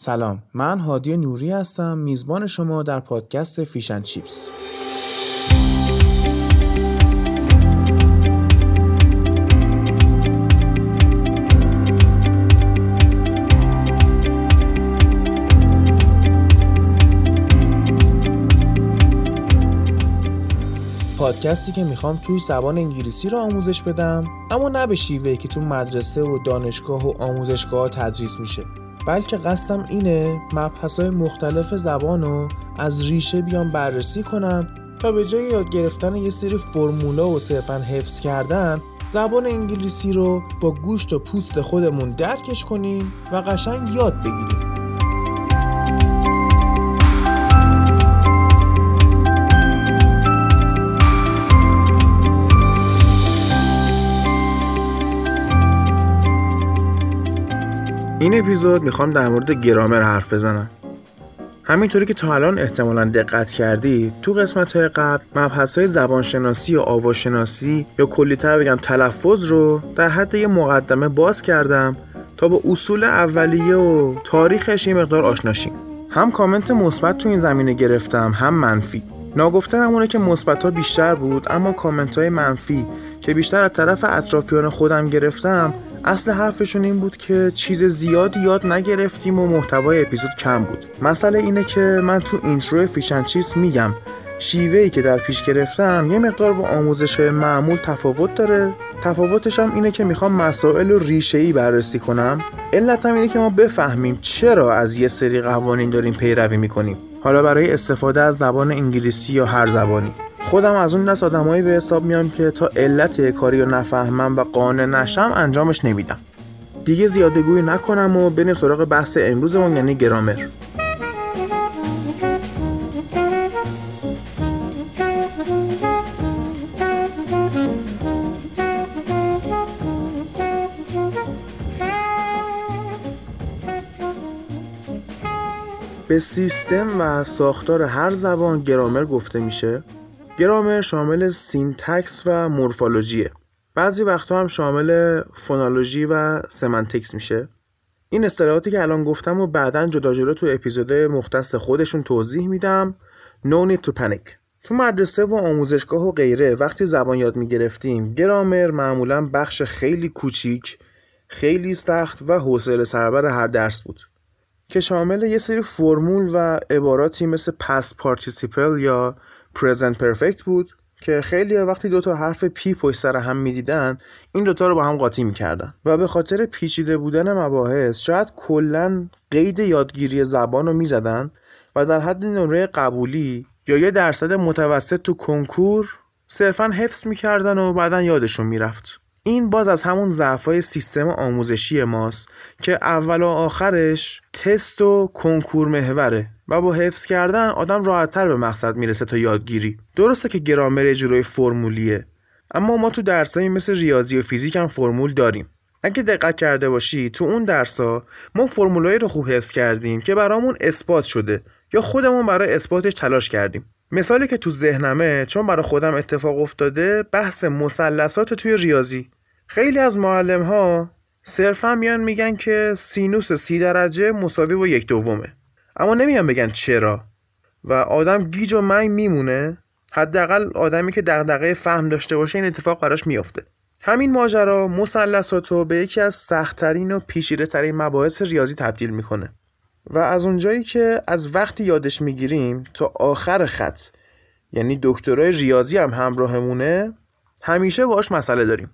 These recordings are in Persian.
سلام من هادی نوری هستم میزبان شما در پادکست فیشن چیپس پادکستی که می‌خوام توی زبان انگلیسی رو آموزش بدم اما نه به شیوهی که تو مدرسه و دانشگاه و آموزشگاه تدریس میشه. بلکه قصدم اینه مبحث مختلف زبان رو از ریشه بیام بررسی کنم تا به جای یاد گرفتن یه سری فرمولا و صرفا حفظ کردن زبان انگلیسی رو با گوشت و پوست خودمون درکش کنیم و قشنگ یاد بگیریم. این اپیزود می‌خوام در مورد گرامر حرف بزنم. همینطوری که تا الان احتمالا دقت کردی تو قسمت های قبل مبحث های زبانشناسی و آواشناسی یا کلیتر بگم تلفظ رو در حد یه مقدمه باز کردم تا با اصول اولیه و تاریخش یه مقدار آشناشیم هم کامنت مثبت تو این زمینه گرفتم هم منفی. ناگفته همونه که مثبت ها بیشتر بود اما کامنت های منفی که بیشتر از طرف اطرافیان خودم گرفتم اصل حرفشون این بود که چیز زیادی یاد نگرفتیم و محتوای اپیزود کم بود. مسئله اینه که من تو intro fish and chips میگم. شیوه‌ای که در پیش گرفتم یه مقدار با آموزش معمول تفاوت داره. تفاوتش هم اینه که می‌خوام مسائل رو ریشه‌ای بررسی کنم. علت هم اینه که ما بفهمیم چرا از یه سری قوانین داریم پیروی می‌کنیم. حالا برای استفاده از زبان انگلیسی یا هر زبانی. خودم از اون دست آدمایی به حساب میام که تا علت کاری رو نفهمم و قانع نشم انجامش نمیدم. دیگه زیاده گویی نکنم و بریم سراغ بحث امروزمون یعنی گرامر. به سیستم و ساختار هر زبان گرامر گفته میشه. گرامر شامل syntax و morphology ه. بعضی وقتها هم شامل phonology و semantics میشه. این اصطلاحاتی که الان گفتم و بعدا جدا جدا تو اپیزود مختص خودشون توضیح میدم. No need to panic. تو مدرسه و آموزشگاه و غیره وقتی زبان یاد می‌گرفتیم گرامر معمولا بخش خیلی کوچیک خیلی سخت و حوصله سربر هر درس بود. که شامل یه سری فرمول و عباراتی مثل past participle یا present perfect بود که خیلی وقتا دوتا حرف پی پشت سر هم می‌دیدن این دوتا رو با هم قاطی می‌کردن. و به خاطر پیچیده بودن مباحث شاید کلا قید یادگیری زبان رو می‌زدن و در حد نمره قبولی یا یه درصد متوسط تو کنکور صرفا حفظ می‌کردن و بعدا یادشون می‌رفت. این باز از همون ضعفای سیستم آموزشی ماست که اول و آخرش تست و کنکور محوره و با حفظ کردن آدم راحتتر به مقصد می‌رسه تا یادگیری. درسته که گرامر اجرای فرمولیه اما ما تو درسایی مثل ریاضی و فیزیک هم فرمول داریم. اگه دقت کرده باشی تو اون درسا ما فرمولایی رو خوب حفظ کردیم که برامون اثبات شده یا خودمون برای اثباتش تلاش کردیم. مثالی که تو ذهنمه چون برای خودم اتفاق افتاده بحث مثلثات توی ریاضی. خیلی از معلم ها صرفا میان میگن که سینوس سی درجه مساوی با یک دومه. اما نمیان بگن چرا. و آدم گیج و منگ میمونه. حداقل آدمی که دغدغه فهم داشته باشه این اتفاق براش میافته. همین ماجرا مثلثات رو به یکی از سختترین و پیچیده ترین مباحث ریاضی تبدیل می‌کنه. و از اونجایی که از وقتی یادش می‌گیریم تا آخر خط یعنی دکترای ریاضی هم همراهمونه همیشه باش مسئله داریم.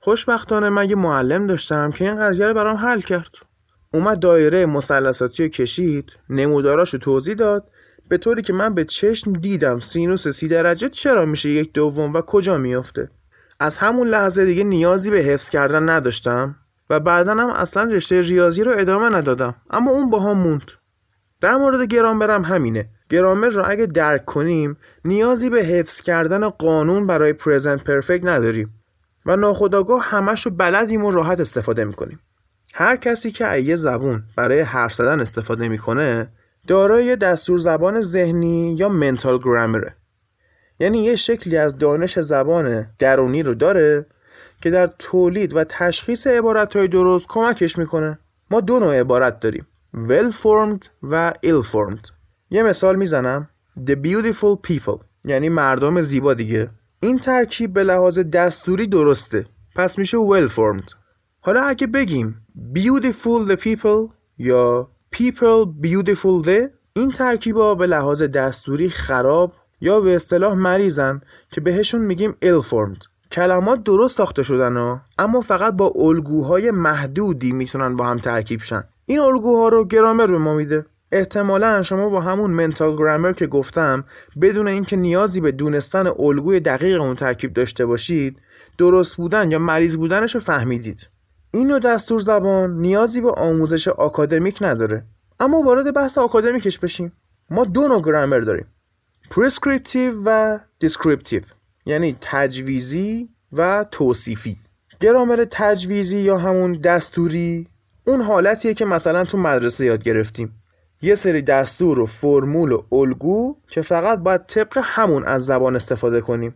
خوشبختانه من یه معلم داشتم که این قضیه رو برام حل کرد. اومد دایره مثلثاتی رو کشید نموداراش رو توضیح داد به طوری که من به چشم دیدم سینوس سی درجه چرا میشه یک دوم و کجا میافته. از همون لحظه دیگه نیازی به حفظ کردن نداشتم. و بعدا هم اصلا رشته ریاضی رو ادامه ندادم. اما اون با هم موند. در مورد گرامرم همینه. گرامر رو اگه درک کنیم نیازی به حفظ کردن قانون برای پرزنت پرفکت نداریم. و ناخداگاه همش رو بلدیم و راحت استفاده می‌کنیم. هر کسی که یه زبون برای حرف زدن استفاده می‌کنه دارای دستور زبان ذهنی یا منتال گرامره یعنی یه شکلی از دانش زبان درونی رو داره که در تولید و تشخیص عبارت های درست کمکش می‌کنه. ما دو نوع عبارت داریم well formed و ill formed یه مثال می‌زنم. The beautiful people یعنی مردم زیبا دیگه. این ترکیب به لحاظ دستوری درسته. پس میشه well formed حالا اگه بگیم beautiful the people یا people beautiful the این ترکیبا به لحاظ دستوری خراب یا به اصطلاح مریضن که بهشون میگیم ill formed کلمات درست ساخته شدن ها اما فقط با الگوهای محدودی می‌تونن با هم ترکیب شن. این الگوها رو گرامر به ما میده. احتمالا شما با همون منتال گرامر که گفتم بدون اینکه نیازی به دونستن الگوی دقیق اون ترکیب داشته باشید درست بودن یا مریض بودنش رو فهمیدید. این نوع دستور زبان نیازی به آموزش آکادمیک نداره. اما وارد بحث آکادمیکش بشیم. ما دو نوع گرامر داریم. prescriptive و descriptive یعنی تجویزی و توصیفی. گرامر تجویزی یا همون دستوری اون حالتیه که مثلا تو مدرسه یاد گرفتیم. یه سری دستور و فرمول و الگو که فقط باید طبق همون از زبان استفاده کنیم.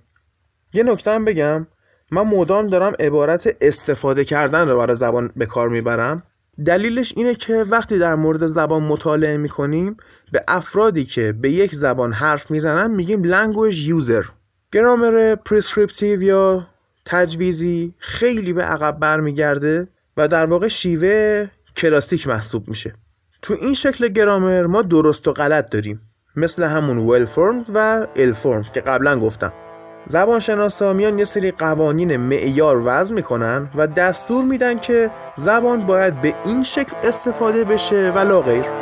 یه نکته بگم من مدام دارم عبارت استفاده کردن رو برای زبان به کار می‌برم. دلیلش اینه که وقتی در مورد زبان مطالعه می‌کنیم به افرادی که به یک زبان حرف می‌زنن میگیم language user. گرامر prescriptive یا تجویزی خیلی به عقب برمیگرده و در واقع شیوه کلاسیک محسوب میشه. تو این شکل گرامر ما درست و غلط داریم. مثل همون well formed و ill formed که قبلا گفتم. زبانشناسا میان یه سری قوانین معیار وضع می‌کنن و دستور میدن که زبان باید به این شکل استفاده بشه و لا غیر.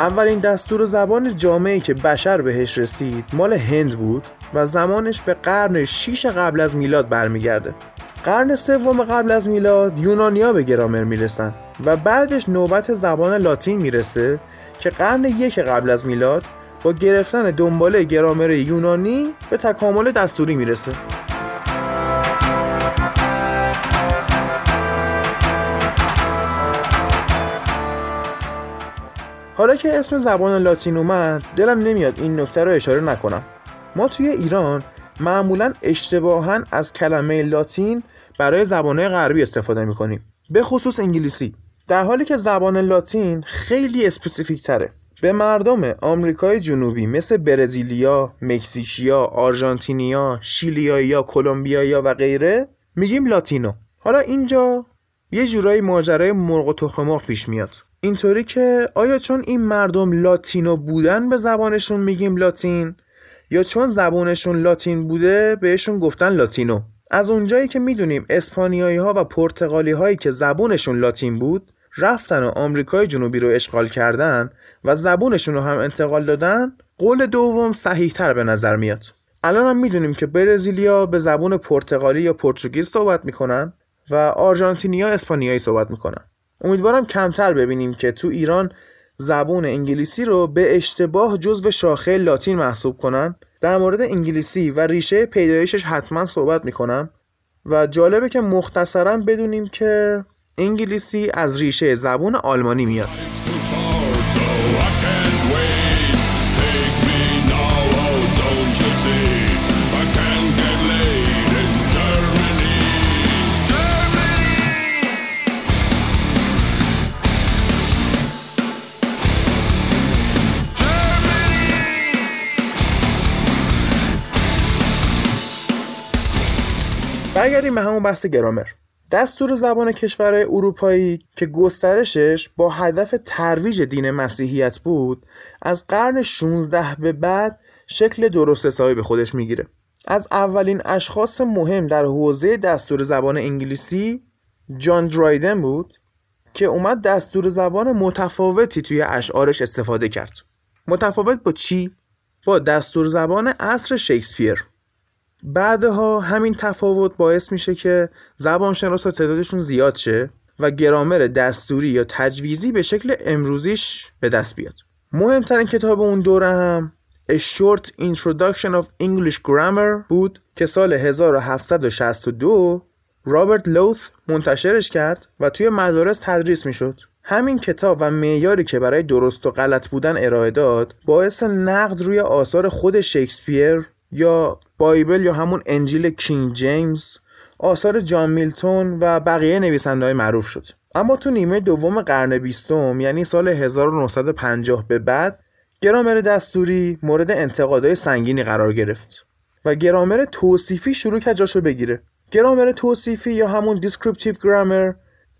اولین دستور زبان جامعی که بشر بهش رسید مال هند بود و زمانش به قرن 6 قبل از میلاد برمیگرده. قرن سوم قبل از میلاد یونانیا به گرامر می‌رسن و بعدش نوبت زبان لاتین می‌رسه که قرن یک قبل از میلاد با گرفتن دنباله گرامر یونانی به تکامل دستوری می‌رسه. حالا که اسم زبان لاتین اومد دلم نمیاد این نکته رو اشاره نکنم ما توی ایران معمولا اشتباها از کلمه لاتین برای زبانهای غربی استفاده می‌کنیم به خصوص انگلیسی در حالی که زبان لاتین خیلی specific تره به مردم آمریکای جنوبی مثل برزیلیا، مکزیکیا، آرژانتینیا، شیلیایا، کلمبیایا و غیره میگیم Latino. حالا اینجا یه جورایی ماجرای مرغ و تخم مرغ پیش میاد. اینطوری که آیا چون این مردم لاتینو بودن به زبانشون میگیم لاتین؟ یا چون زبانشون لاتین بوده بهشون گفتن لاتینو؟ از اونجایی که می‌دونیم اسپانیایی ها و پرتغالی هایی که زبونشون لاتین بود رفتن و آمریکای جنوبی رو اشغال کردن و زبونشون رو هم انتقال دادن قول دوم صحیح تر به نظر میاد. الان هم می‌دونیم که برزیلیا به زبون پرتغالی یا پرتغیز صحبت می‌کنن و آرژانتینیا اسپانیایی صحبت می‌کنن. امیدوارم کمتر ببینیم که تو ایران زبون انگلیسی رو به اشتباه جزو شاخه لاتین محسوب کنن. در مورد انگلیسی و ریشه پیدایشش حتما صحبت می‌کنم و جالبه که مختصرا بدونیم که انگلیسی از ریشه زبون آلمانی میاد. برگردیم به همون بحث گرامر. دستور زبان کشورهای اروپایی که گسترشش با هدف ترویج دین مسیحیت بود از قرن 16 به بعد شکل درست حسابی به خودش می‌گیره. از اولین اشخاص مهم در حوزه دستور زبان انگلیسی جان درایدن بود که اومد دستور زبان متفاوتی توی اشعارش استفاده کرد. متفاوت با چی؟ با دستور زبان عصر شکسپیر. بعدها همین تفاوت باعث میشه که زبانشناسا تعدادشون زیاد شه و گرامر دستوری یا تجویزی به شکل امروزیش به دست بیاد. مهمترین کتاب اون دوره هم A Short Introduction of English Grammar بود که سال 1762 رابرت لوث منتشرش کرد و توی مدارس تدریس می‌شد. همین کتاب و معیاری که برای درست و غلط بودن ارائه داد باعث نقد روی آثار خود شکسپیر یا بایبل یا همون انجیل کینگ جیمز آثار جان میلتون و بقیه نویسنده های معروف شد. اما تو نیمه دوم قرن بیستم یعنی سال 1950 به بعد گرامر دستوری مورد انتقادهای سنگینی قرار گرفت و گرامر توصیفی شروع کرد جاشو بگیره. گرامر توصیفی یا همون descriptive grammar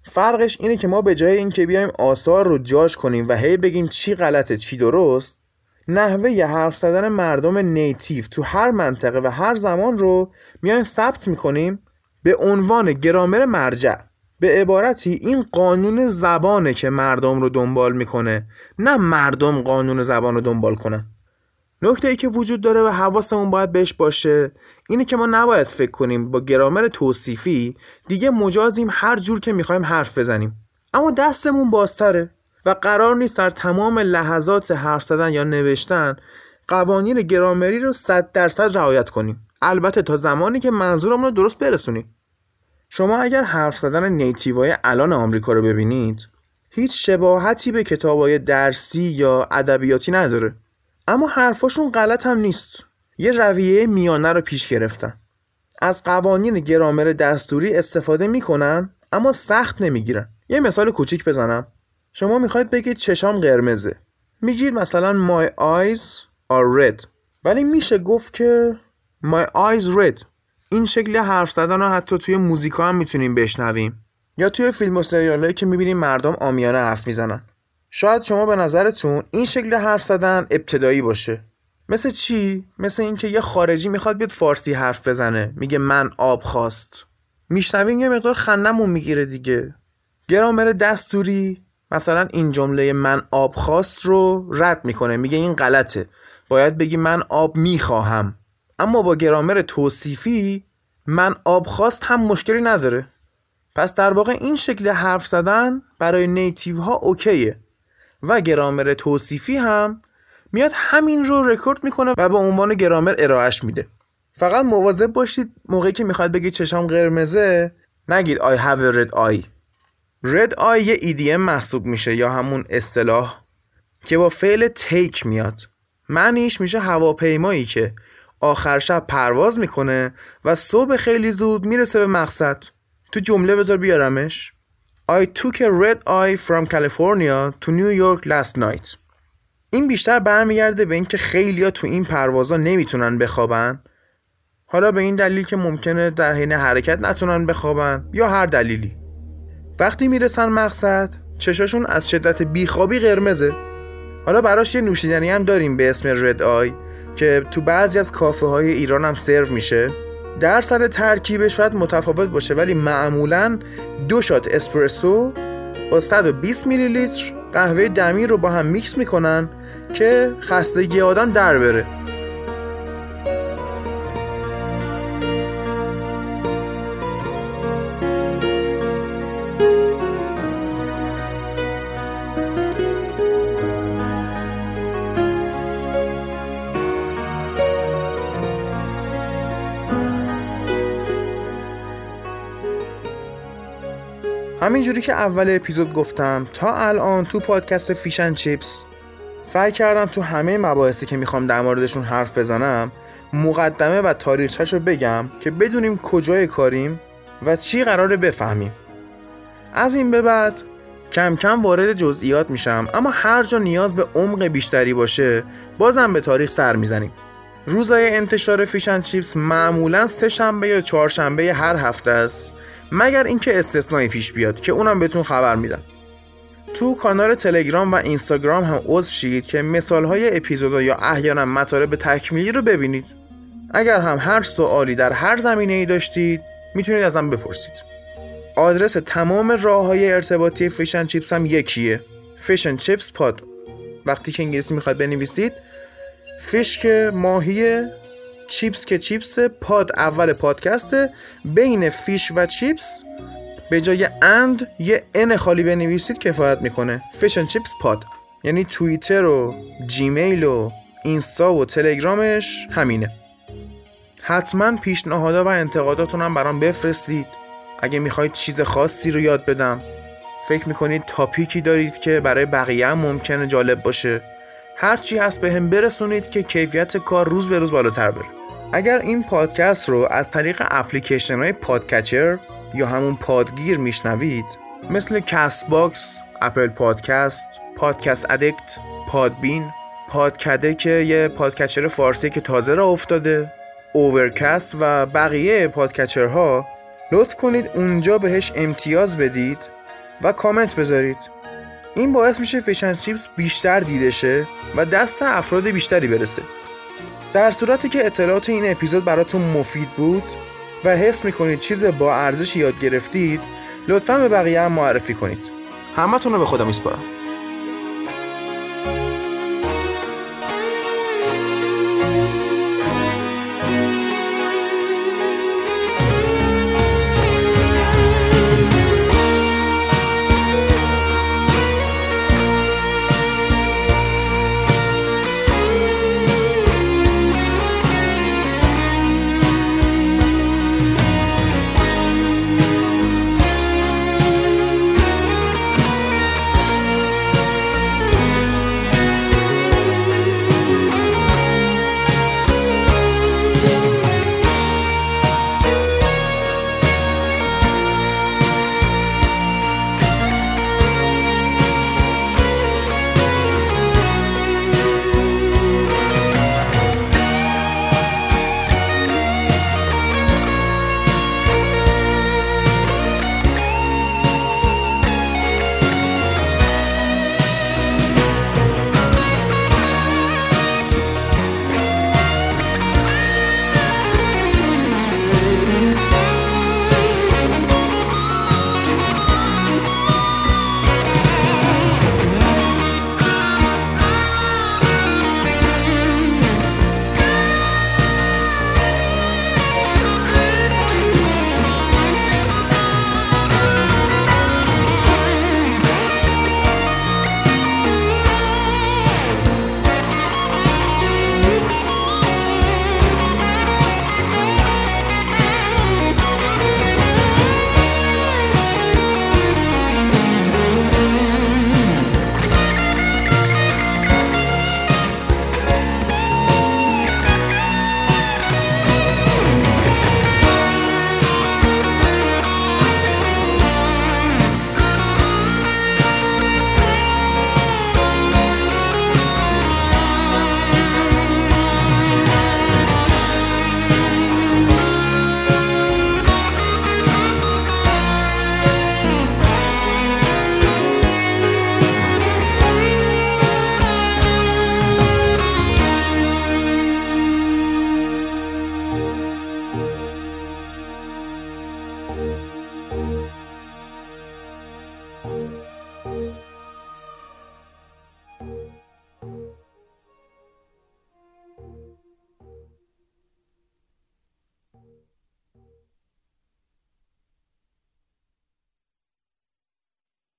فرقش اینه که ما به جای اینکه بیایم آثار رو جاش کنیم و هی بگیم چی غلطه چی درست نحوه حرف زدن مردم native تو هر منطقه و هر زمان رو میایم ثبت می‌کنیم به عنوان گرامر مرجع. به عبارتی این قانون زبانه که مردم رو دنبال می‌کنه نه مردم قانون زبان رو دنبال کنن. نکته ای که وجود داره و حواسمون باید بهش باشه اینه که ما نباید فکر کنیم با گرامر توصیفی دیگه مجازیم هر جور که می‌خوایم حرف بزنیم. اما دستمون بازتره. و قرار نیست در تمام لحظات حرف زدن یا نوشتن قوانین گرامری رو صد درصد رعایت کنیم. البته تا زمانی که منظورمون رو درست برسونیم. شما اگر حرف زدن نیتیوهای الان آمریکا رو ببینید هیچ شباهتی به کتابای درسی یا ادبیاتی نداره. اما حرفاشون غلط هم نیست. یه رویه میانه رو پیش گرفتن. از قوانین گرامر دستوری استفاده می‌کنن اما سخت نمی‌گیرن. یه مثال کوچیک بزنم. شما می‌خواید بگید چشام قرمزه. میگید مثلا my eyes are red. ولی میشه گفت که my eyes red. این شکل حرف زدن رو حتی توی موزیکا هم می‌تونیم بشنویم. یا توی فیلم و سریال که می‌بینیم مردم آمیانه حرف می‌زنن. شاید شما به نظرتون این شکل حرف زدن ابتدایی باشه. مثل چی؟ مثل اینکه یه خارجی می‌خواد بیاد فارسی حرف بزنه. میگه من آب خواست. میشنویم یه مقدار خندمون می‌گیره دیگه. گرامر دستوری. مثلا این جمله من آب خواست رو رد می‌کنه میگه این غلطه. باید بگی من آب می‌خواهم. اما با گرامر توصیفی من آب خواست هم مشکلی نداره. پس در واقع این شکل حرف زدن برای نیتیو ها اوکیه. و گرامر توصیفی هم میاد همین رو رکورد می‌کنه و به عنوان گرامر ارائهش میده. فقط مواظب باشید موقعی که می‌خواد بگید چشم قرمزه نگید I have a red eye. Red eye یه EDM محسوب میشه یا همون اصطلاح که با فعل تیک میاد. معنیش میشه هواپیمایی که آخر شب پرواز می‌کنه و صبح خیلی زود می‌رسه به مقصد. تو جمله بذار بیارمش. I took a red eye from California to New York last night. این بیشتر برمیگرده به اینکه خیلیا تو این پروازا نمی‌تونن بخوابن. حالا به این دلیل که ممکنه در حین حرکت نتونن بخوابن یا هر دلیلی. وقتی می‌رسن مقصد چشاشون از شدت بیخوابی قرمزه. حالا براش یه نوشیدنی هم داریم به اسم رد آی که تو بعضی از کافه های ایران هم سرو میشه. در سر ترکیب شاید متفاوت باشه ولی معمولا دو شات اسپرسو با 120 میلی لیتر قهوه دمی رو با هم میکس می‌کنن که خستگی آدم در بره. همینجوری که اول اپیزود گفتم تا الان تو پادکست Fish n Chips سعی کردم تو همه مباحثی که می‌خوام در موردشون حرف بزنم مقدمه و تاریخچهش رو بگم که بدونیم کجای کاریم و چی قراره بفهمیم. از این به بعد کم کم وارد جزئیات میشم اما هر جا نیاز به عمق بیشتری باشه بازم به تاریخ سر می‌زنیم. روزای انتشار Fish n Chips معمولا سه شنبه یا چهارشنبه هر هفته است. مگر اینکه استثنایی پیش بیاد که اونم بهتون خبر میدم. تو کانال تلگرام و اینستاگرام هم عضو شید که مثال های اپیزودا یا احیانا مطالب تکمیلی رو ببینید. اگر هم هر سوالی در هر زمینه ای داشتید می‌تونید ازم بپرسید. آدرس تمام راه های ارتباطی Fish n Chips هم یکیه. Fish n Chips Pod. وقتی که انگلیسی می‌خواد بنویسید fish که ماهی chips که chips pod اول پادکسته. بین fish و chips به جای and یه n خالی بنویسید کفایت می‌کنه. Fish n Chips Pod. یعنی توییتر و جیمیل و اینستا و تلگرامش همینه. حتما پیشنهادا و انتقاداتون هم برام بفرستید. اگه می‌خواید چیز خاصی رو یاد بدم. فکر می‌کنید topic ی دارید که برای بقیه هم ممکنه جالب باشه. هرچی هست به هم برسونید که کیفیت کار روز به روز بالاتر بره. اگر این پادکست رو از طریق اپلیکیشن های podcatcher یا همون پادگیر میشنوید مثل Castbox، Apple Podcasts، Podcast Addict، Podbean، پادکده که یه podcatcher فارسی که تازه راه افتاده Overcast و بقیه podcatcher ها لطف کنید اونجا بهش امتیاز بدید و کامنت بذارید. این باعث میشه فیشن چیپس بیشتر دیده شه و دست افراد بیشتری برسه. در صورتی که اطلاعات این اپیزود براتون مفید بود و حس می‌کنید چیز با ارزش یاد گرفتید لطفا به بقیه هم معرفی کنید. همتون رو به خودم میسپارم